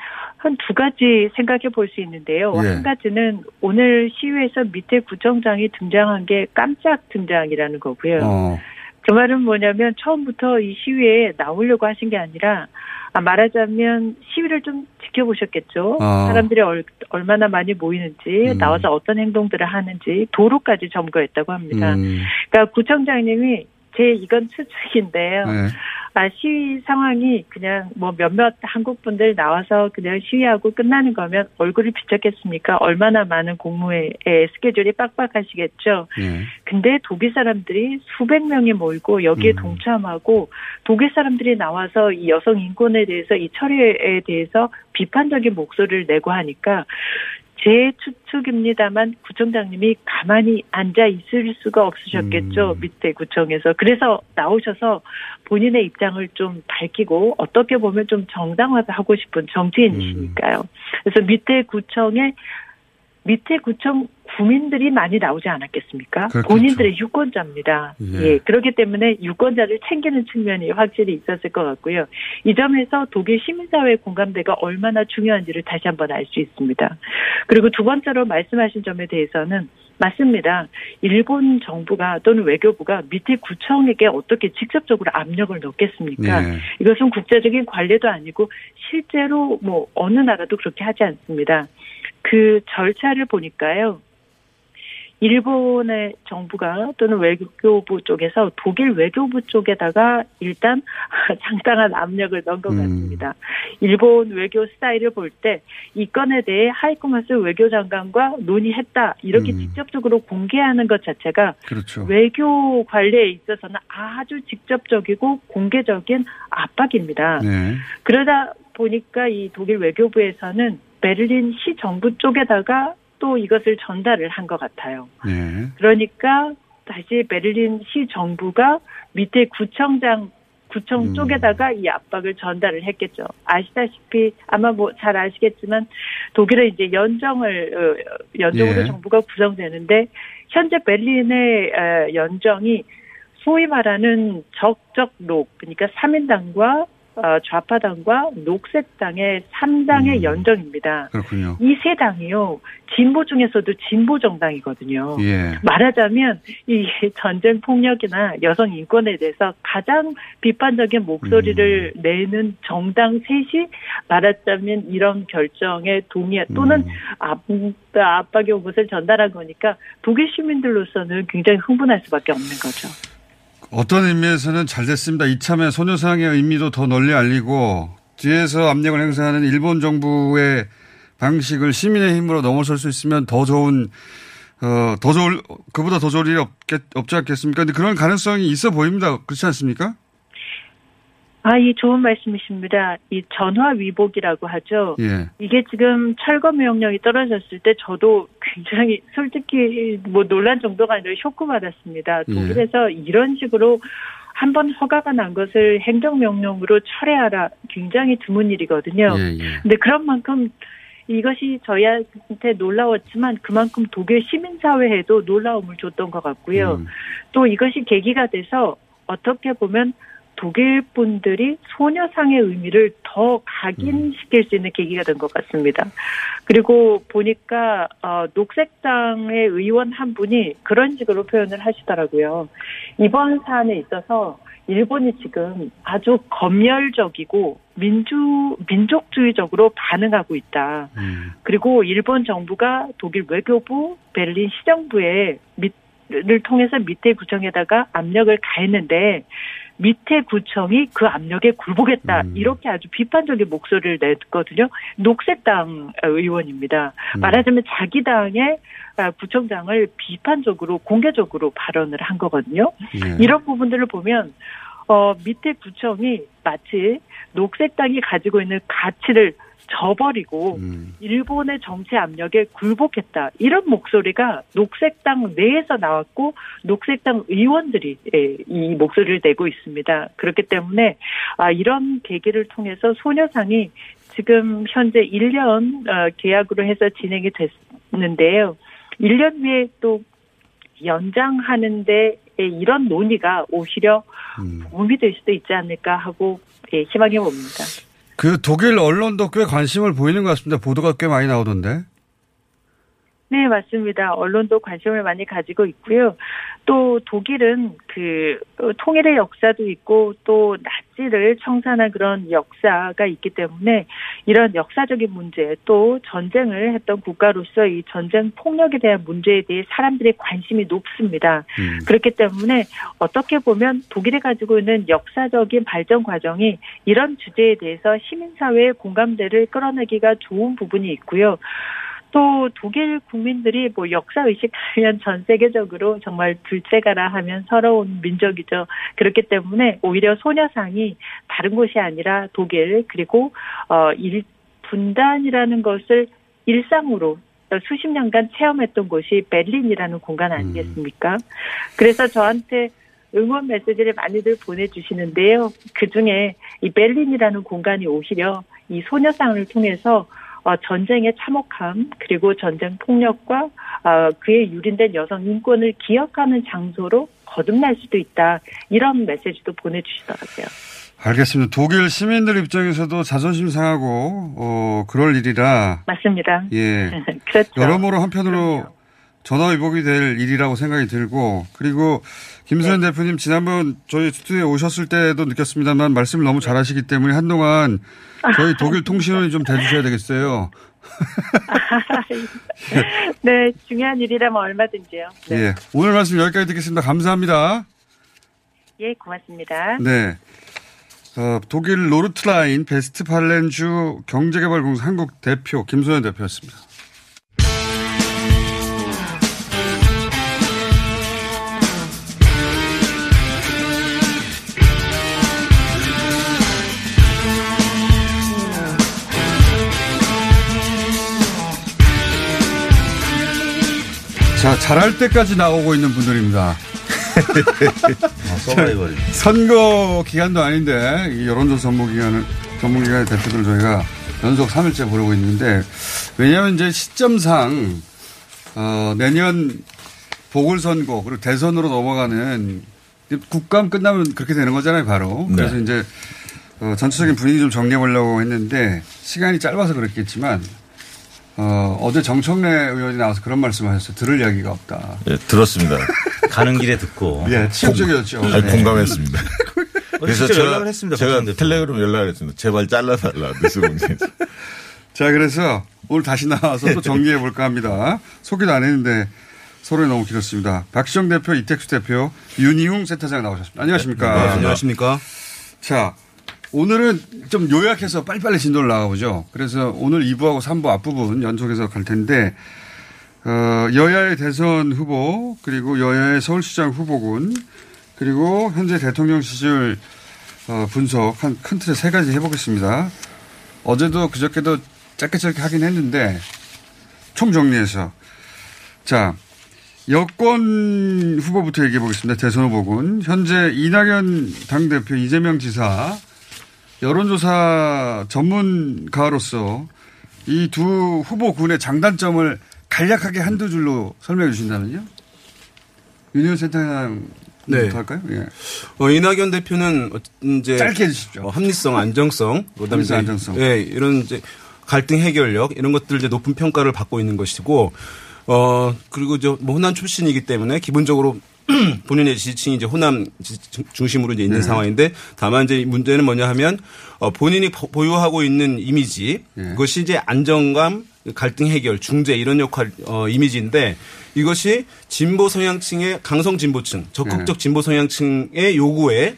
한 두 가지 생각해 볼 수 있는데요. 예. 한 가지는 오늘 시위에서 밑에 구청장이 등장한 게 깜짝 등장이라는 거고요. 어. 그 말은 뭐냐면 처음부터 이 시위에 나오려고 하신 게 아니라 아, 말하자면 시위를 좀 지켜보셨겠죠. 아. 사람들이 얼, 얼마나 많이 모이는지 음. 나와서 어떤 행동들을 하는지 도로까지 점거했다고 합니다. 음. 그러니까 구청장님이 제 이건 추측인데요. 네. 아, 시위 상황이 그냥 뭐 몇몇 한국 분들 나와서 그냥 시위하고 끝나는 거면 얼굴이 비쳤겠습니까? 얼마나 많은 공무의 에, 스케줄이 빡빡하시겠죠. 네. 근데 독일 사람들이 수백 명이 모이고 여기에 동참하고 독일 사람들이 나와서 이 여성 인권에 대해서 이 처리에 대해서 비판적인 목소리를 내고 하니까 제 추측입니다만 구청장님이 가만히 앉아 있을 수가 없으셨겠죠 밑에 구청에서. 그래서 나오셔서 본인의 입장을 좀 밝히고 어떻게 보면 좀 정당화하고 싶은 정치인이시니까요. 그래서 밑에 구청에 밑에 구청 구민들이 많이 나오지 않았겠습니까? 그렇겠죠. 본인들의 유권자입니다. 예. 예. 그렇기 때문에 유권자를 챙기는 측면이 확실히 있었을 것 같고요. 이 점에서 독일 시민사회 공감대가 얼마나 중요한지를 다시 한번 알 수 있습니다. 그리고 두 번째로 말씀하신 점에 대해서는 맞습니다. 일본 정부가 또는 외교부가 밑에 구청에게 어떻게 직접적으로 압력을 넣겠습니까? 네. 이것은 국제적인 관례도 아니고 실제로 뭐 어느 나라도 그렇게 하지 않습니다. 그 절차를 보니까요. 일본의 정부가 또는 외교부 쪽에서 독일 외교부 쪽에다가 일단 상당한 압력을 넣은 것 같습니다. 일본 외교 스타일을 볼 때 이 건에 대해 하이코마스 외교장관과 논의했다 이렇게 직접적으로 공개하는 것 자체가 그렇죠. 외교 관리에 있어서는 아주 직접적이고 공개적인 압박입니다. 네. 그러다 보니까 이 독일 외교부에서는 베를린 시 정부 쪽에다가 또 이것을 전달을 한 것 같아요. 네. 그러니까 다시 베를린 시 정부가 밑에 구청장 구청 쪽에다가 이 압박을 전달을 했겠죠. 아시다시피 아마 뭐 잘 아시겠지만 독일은 이제 연정을 어, 연정으로 예. 정부가 구성되는데 현재 베를린의 어, 연정이 소위 말하는 적적 록 그러니까 3인당과 어, 좌파당과 녹색당의 3당의 연정입니다. 그렇군요. 이 세 당이요 진보 중에서도 진보 정당이거든요. 예. 말하자면 이 전쟁 폭력이나 여성 인권에 대해서 가장 비판적인 목소리를 음. 내는 정당 셋이 말하자면 이런 결정에 동의 또는 음. 압, 압박의 옷을 전달한 거니까 독일 시민들로서는 굉장히 흥분할 수밖에 없는 거죠. 어떤 의미에서는 잘 됐습니다. 이참에 소녀상의 의미도 더 널리 알리고 뒤에서 압력을 행사하는 일본 정부의 방식을 시민의 힘으로 넘어설 수 있으면 더 좋은 어, 더 좋을 그보다 더 좋을 일이 없겠, 없지 않겠습니까? 근데 그런 가능성이 있어 보입니다. 그렇지 않습니까? 아, 이 좋은 말씀이십니다. 이 전화 위복이라고 하죠. 예. 이게 지금 철거 명령이 떨어졌을 때 저도 굉장히 솔직히 뭐 논란 정도가 아니라 쇼크 받았습니다. 예. 독일에서 이런 식으로 한 번 허가가 난 것을 행정명령으로 철회하라 굉장히 드문 일이거든요. 예, 예. 근데 그런 만큼 이것이 저희한테 놀라웠지만 그만큼 독일 시민사회에도 놀라움을 줬던 것 같고요. 또 이것이 계기가 돼서 어떻게 보면 독일 분들이 소녀상의 의미를 더 각인시킬 수 있는 계기가 된 것 같습니다. 그리고 보니까 어, 녹색당의 의원 한 분이 그런 식으로 표현을 하시더라고요. 이번 사안에 있어서 일본이 지금 아주 검열적이고 민주 민족주의적으로 반응하고 있다. 그리고 일본 정부가 독일 외교부, 베를린 시정부에 밑을 통해서 밑에 구청에다가 압력을 가했는데 밑에 구청이 그 압력에 굴복했다. 이렇게 아주 비판적인 목소리를 냈거든요. 녹색당 의원입니다. 음. 말하자면 자기 당의 아, 구청장을 비판적으로 공개적으로 발언을 한 거거든요. 예. 이런 부분들을 보면 어, 밑에 구청이 마치 녹색당이 가지고 있는 가치를 저버리고 일본의 정치 압력에 굴복했다. 이런 목소리가 녹색당 내에서 나왔고 녹색당 의원들이 예, 이 목소리를 내고 있습니다. 그렇기 때문에 아, 이런 계기를 통해서 소녀상이 지금 현재 1년 어, 계약으로 해서 진행이 됐는데요. 1년 후에 또 연장하는데 이런 논의가 오히려 도움이 될 수도 있지 않을까 하고 예, 희망해 봅니다. 그 독일 언론도 꽤 관심을 보이는 것 같습니다. 보도가 꽤 많이 나오던데. 네, 맞습니다. 언론도 관심을 많이 가지고 있고요. 또 독일은 그 어, 통일의 역사도 있고 또 나치를 청산한 그런 역사가 있기 때문에 이런 역사적인 문제 또 전쟁을 했던 국가로서 이 전쟁 폭력에 대한 문제에 대해 사람들의 관심이 높습니다. 그렇기 때문에 어떻게 보면 독일이 가지고 있는 역사적인 발전 과정이 이런 주제에 대해서 시민사회의 공감대를 끌어내기가 좋은 부분이 있고요. 또 독일 국민들이 뭐 역사 의식하면 전 세계적으로 정말 둘째가라 하면 서러운 민족이죠. 그렇기 때문에 오히려 소녀상이 다른 곳이 아니라 독일 그리고 어 일 분단이라는 것을 일상으로 수십 년간 체험했던 곳이 베를린이라는 공간 아니겠습니까? 그래서 저한테 응원 메시지를 많이들 보내주시는데요. 그 중에 이 베를린이라는 공간이 오히려 이 소녀상을 통해서 어, 전쟁의 참혹함 그리고 전쟁 폭력과 어, 그에 유린된 여성 인권을 기억하는 장소로 거듭날 수도 있다 이런 메시지도 보내주시더라고요. 알겠습니다. 독일 시민들 입장에서도 자존심 상하고 어, 그럴 일이라 맞습니다. 예. 그렇죠. 여러모로 한편으로 전화위복이 될 일이라고 생각이 들고 그리고 김수현 네. 대표님 지난번 저희 스튜디오에 오셨을 때도 느꼈습니다만 말씀을 너무 잘하시기 때문에 한동안 저희 독일 통신원이 좀 대주셔야 되겠어요. 네, 중요한 일이라면 얼마든지요. 네. 예, 오늘 말씀 여기까지 듣겠습니다. 감사합니다. 예, 고맙습니다. 네. 어, 독일 로르트라인 베스트팔렌주 경제개발공사 한국 대표 김소연 대표였습니다. 자, 잘할 때까지 나오고 있는 분들입니다. 아, 서바이벌. 선거 기간도 아닌데 여론조사 전문기관을 전문 기관의 대표들 저희가 연속 3일째 부르고 있는데 왜냐하면 이제 시점상 어, 내년 보궐선거 그리고 대선으로 넘어가는 국감 끝나면 그렇게 되는 거잖아요 바로 네. 그래서 이제 어, 전체적인 분위기 좀 정리해 보려고 했는데 시간이 짧아서 그렇겠지만 어, 어제 정청래 의원이 나와서 그런 말씀 하셨어요. 들을 이야기가 없다. 예, 들었습니다. 가는 길에 듣고. 예, 치적이었죠 공, 아니, 네. 공감했습니다. 그래서 제가, 연락을 했습니다. 제가 텔레그램 연락을 했습니다. 제발 잘라달라. 뉴스공장에서. 자, 그래서 오늘 다시 나와서 또 정리해 볼까 합니다. 소개도 안 했는데 소론이 너무 길었습니다. 박시정 대표, 이택수 대표, 윤희웅 센터장 나오셨습니다. 안녕하십니까. 네, 안녕하십니까. 자, 오늘은 좀 요약해서 빨리빨리 진도를 나가보죠. 그래서 오늘 2부하고 3부 앞부분 연속해서 갈 텐데, 어, 여야의 대선 후보, 그리고 여야의 서울시장 후보군, 그리고 현재 대통령 시절 어, 분석 한 큰 틀에 세 가지 해보겠습니다. 어제도 그저께도 짧게 짧게 하긴 했는데, 총 정리해서. 자, 여권 후보부터 얘기해 보겠습니다. 대선 후보군. 현재 이낙연 당대표 이재명 지사 여론조사 전문가로서 이 두 후보군의 장단점을 간략하게 한두 줄로 설명해 주신다면요? 윤희원 센터장 네. 할까요? 예. 어, 이낙연 대표는 이제 짧게 해주십시오. 어, 합리성, 안정성, 그다음에 합리성, 안정성. 예, 이런 이제 갈등 해결력 이런 것들 이제 높은 평가를 받고 있는 것이고 어 그리고 저뭐 호남 출신이기 때문에 기본적으로 본인의 지지층이 이제 호남 중심으로 이제 있는 네. 상황인데 다만 이제 문제는 뭐냐 하면 어 본인이 보유하고 있는 이미지 네. 그것이 이제 안정감, 갈등 해결, 중재 이런 역할 어 이미지인데 이것이 진보 성향층의 강성 진보층, 적극적 네. 진보 성향층의 요구에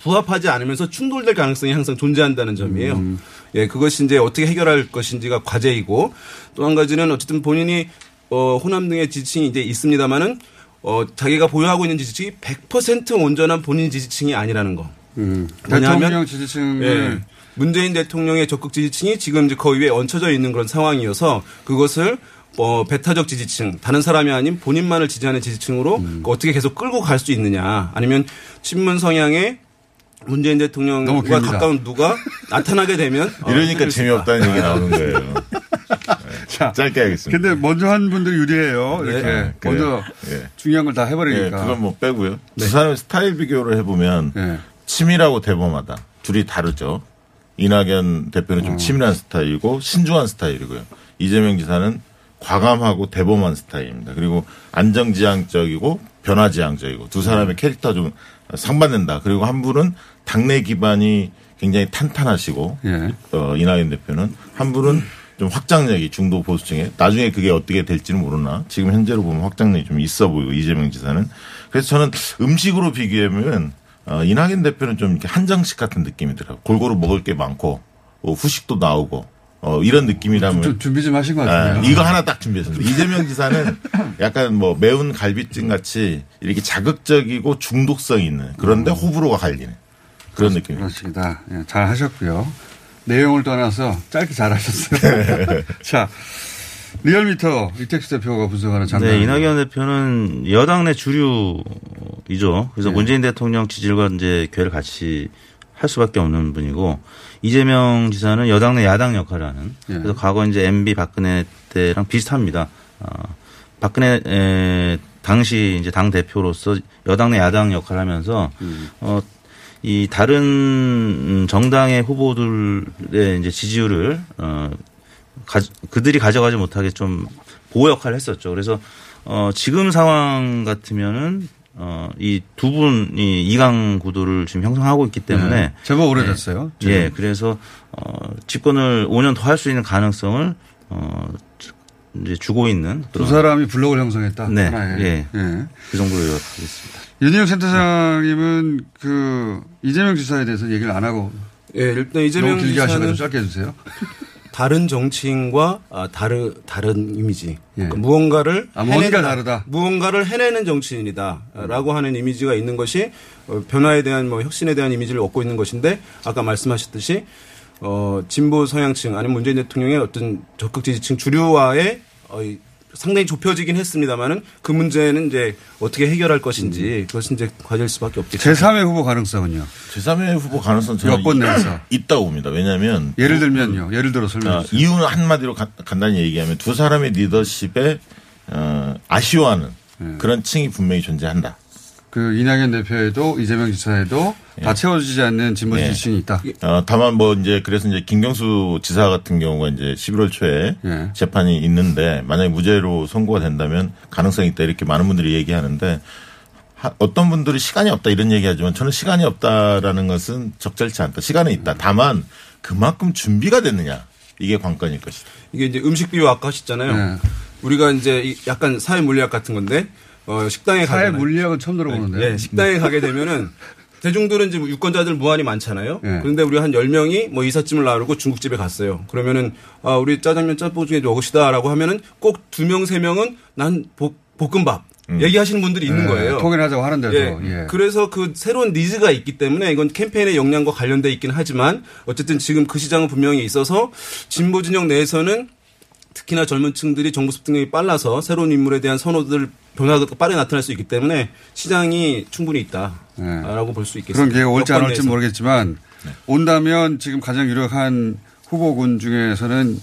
부합하지 않으면서 충돌될 가능성이 항상 존재한다는 점이에요. 음. 예, 그것이 이제 어떻게 해결할 것인지가 과제이고 또 한 가지는 어쨌든 본인이 어 호남 등의 지지층이 이제 있습니다마는 어, 자기가 보유하고 있는 지지층이 100% 온전한 본인 지지층이 아니라는 거. 음. 대통령 지지층을 예, 문재인 대통령의 적극 지지층이 지금 이제 거의 위에 얹혀져 있는 그런 상황이어서 그것을 어, 배타적 지지층, 다른 사람이 아닌 본인만을 지지하는 지지층으로 음. 어떻게 계속 끌고 갈 수 있느냐. 아니면 친문 성향의 문재인 대통령과 가까운 누가 나타나게 되면 이러니까 어, 재미없다는 얘기 나오는 거예요. 자, 짧게 하겠습니다. 근데 먼저 한 분들이 유리해요. 네. 이렇게 네, 먼저 네. 중요한 걸 다 해버리니까. 네, 그건 뭐 빼고요. 네. 두 사람의 스타일 비교를 해보면 네. 치밀하고 대범하다. 둘이 다르죠. 이낙연 대표는 좀 어. 치밀한 스타일이고 신중한 스타일이고요. 이재명 지사는 과감하고 대범한 스타일입니다. 그리고 안정지향적이고 변화지향적이고 두 사람의 캐릭터 좀 상반된다. 그리고 한 분은 당내 기반이 굉장히 탄탄하시고 예. 어, 이낙연 대표는 한 분은 좀 확장력이 중도 보수층에 나중에 그게 어떻게 될지는 모르나 지금 현재로 보면 확장력이 좀 있어 보이고 이재명 지사는 그래서 저는 음식으로 비교하면 어, 이낙연 대표는 좀 이렇게 한정식 같은 느낌이 들어요. 골고루 먹을 게 많고 어, 후식도 나오고 어, 이런 느낌이라면. 좀 준비 좀 하신 것 같아요. 아, 이거 하나 딱 준비했습니다. 이재명 지사는 약간 뭐 매운 갈비찜 같이 이렇게 자극적이고 중독성 있는 그런데 음. 호불호가 갈리는 그런 느낌. 그렇습니다. 예, 잘 하셨고요. 내용을 떠나서 짧게 잘 하셨어요. 자. 리얼미터 이택수 대표가 분석하는 장면. 네, 이낙연 대표는 여당 내 주류이죠. 그래서 네. 문재인 대통령 지지율과 이제 괴를 같이 할 수밖에 없는 분이고 이재명 지사는 여당 내 야당 역할을 하는 예. 그래서 과거 이제 MB 박근혜 때랑 비슷합니다. 어, 박근혜 에, 당시 이제 당 대표로서 여당 내 야당 역할을 하면서 음. 어, 이 다른 정당의 후보들의 이제 지지율을 어, 가, 그들이 가져가지 못하게 좀 보호 역할을 했었죠. 그래서 어, 지금 상황 같으면은 어, 이 두 분이 이강 구도를 지금 형성하고 있기 때문에 네. 제법 오래됐어요. 예, 예, 그래서 어, 집권을 5년 더 할 수 있는 가능성을 어, 이제 주고 있는 두 사람이 블록을 형성했다. 네, 하나의. 예, 예. 그 정도로 요약하겠습니다. 윤희영 센터장님은 그 이재명 지사에 대해서 얘기를 안 하고 예, 일단 이재명 너무 길게 지사는 짧게 해주세요. 다른 정치인과 아, 다르 다른 이미지. 예. 그러니까 무언가를 아, 뭔가. 다르다. 무언가를 해내는 정치인이다라고 하는 이미지가 있는 것이 어, 변화에 대한 뭐 혁신에 대한 이미지를 얻고 있는 것인데 아까 말씀하셨듯이 어, 진보 성향층 아니면 문재인 대통령의 어떤 적극 지지층 주류와의 어, 이 상당히 좁혀지긴 했습니다만은 그 문제는 이제 어떻게 해결할 것인지 그것은 이제 과제일 수밖에 없겠죠. 제3의 후보 가능성은요? 제3의 후보 가능성 저는 여권 내에서. 있다고 봅니다. 왜냐하면 예를 들면요. 예를 들어 설명해 아, 주세요. 이유는 한마디로 가- 간단히 얘기하면 두 사람의 리더십에 어, 아쉬워하는 네. 그런 층이 분명히 존재한다. 그 이낙연 대표에도 이재명 지사에도 다 채워지지 않는 진보 예. 지지층이 있다. 어, 다만 뭐 이제 그래서 이제 김경수 지사 같은 경우가 이제 11월 초에 예. 재판이 있는데 만약에 무죄로 선고가 된다면 가능성이 있다 이렇게 많은 분들이 얘기하는데 하- 어떤 분들이 시간이 없다 이런 얘기하지만 저는 시간이 없다라는 것은 적절치 않다. 시간은 있다. 다만 그만큼 준비가 됐느냐 이게 관건일 것이다. 이게 이제 음식 비유 아까 하셨잖아요. 네. 우리가 이제 이 약간 사회 물리학 같은 건데 어, 식당에 가잖아요. 물리학은 처음 들어보는데. 네, 식당에 가게 되면은 대중들은 이제 유권자들 무한히 많잖아요. 네. 그런데 우리 한 10명이 뭐 이삿짐을 나르고 중국집에 갔어요. 그러면은 아, 우리 짜장면 짬뽕 중에 먹읍시다라고 하면은 꼭 두 명, 세 명은 난 볶, 볶음밥 얘기하시는 분들이 있는 네, 거예요. 통일하자고 하는데도. 예. 예. 그래서 그 새로운 니즈가 있기 때문에 이건 캠페인의 역량과 관련돼 있긴 하지만 어쨌든 지금 그 시장은 분명히 있어서 진보 진영 내에서는 특히나 젊은 층들이 정보 습득력이 빨라서 새로운 인물에 대한 선호들 변화가 빠르게 나타날 수 있기 때문에 시장이 충분히 있다라고 볼수 있겠습니다. 네. 그런 기회가 올지 안 올지. 모르겠지만 온다면 지금 가장 유력한 후보군 중에서는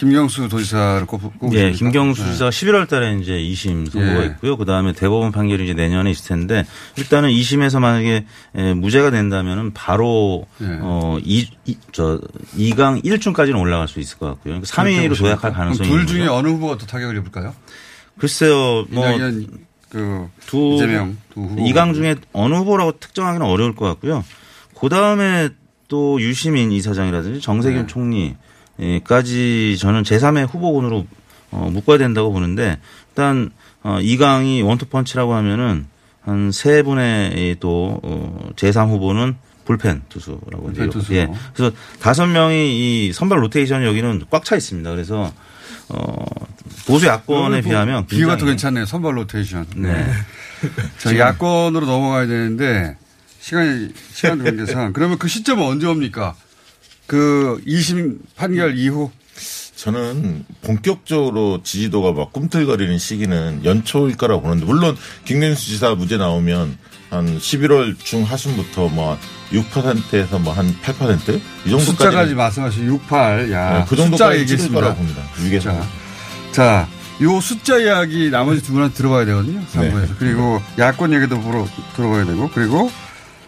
김경수 도지사를 꼽- 꼽으십니까? 예, 김경수 네. 지사가 11월 달에 이제 2심 선고가 예. 있고요. 그 다음에 대법원 판결이 이제 내년에 있을 텐데 일단은 2심에서 만약에 에, 무죄가 된다면은 바로 예. 어, 이, 이, 저, 2강 1중까지는 올라갈 수 있을 것 같고요. 그러니까 3위로 도약할 가능성이 둘 중에 거죠. 어느 후보가 더 타격을 입을까요? 글쎄요, 뭐. 이낙연, 그, 두, 이재명 두 후보. 2강 중에 어느 후보라고 특정하기는 어려울 것 같고요. 그 다음에 또 유시민 이사장이라든지 정세균 네. 총리 까지 저는 제3의 후보군으로 어, 묶어야 된다고 보는데 일단 어, 2강이 원투펀치라고 하면은 한 세 분의 또 어, 제3 후보는 불펜 투수라고 불펜 이제 투수. 예. 그래서 다섯 명이 이 선발 로테이션 여기는 꽉 차 있습니다. 그래서 어, 보수 야권에 비하면 비유가 또 괜찮네요. 선발 로테이션. 네. 자, 야권으로 넘어가야 되는데 시간이 시간 관계상 그러면 그 시점은 언제 옵니까? 그 2심 판결 이후 저는 본격적으로 지지도가 막 꿈틀거리는 시기는 연초일 거라고 보는데 물론 김경수 지사 무죄 나오면 한 11월 중하순부터 뭐 6%에서 뭐 한 8%이 정도까지 숫자까지 말씀하신 68. 야, 네, 그 정도까지 얘기했습니다. 거라고 봅니다. 위계서. 자, 자, 요 숫자 이야기 나머지 두 분한테 들어가야 되거든요. 네. 3부에서. 그리고 야권 얘기도 보러 들어가야 되고 그리고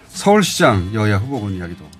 서울시장 여야 후보군 이야기도.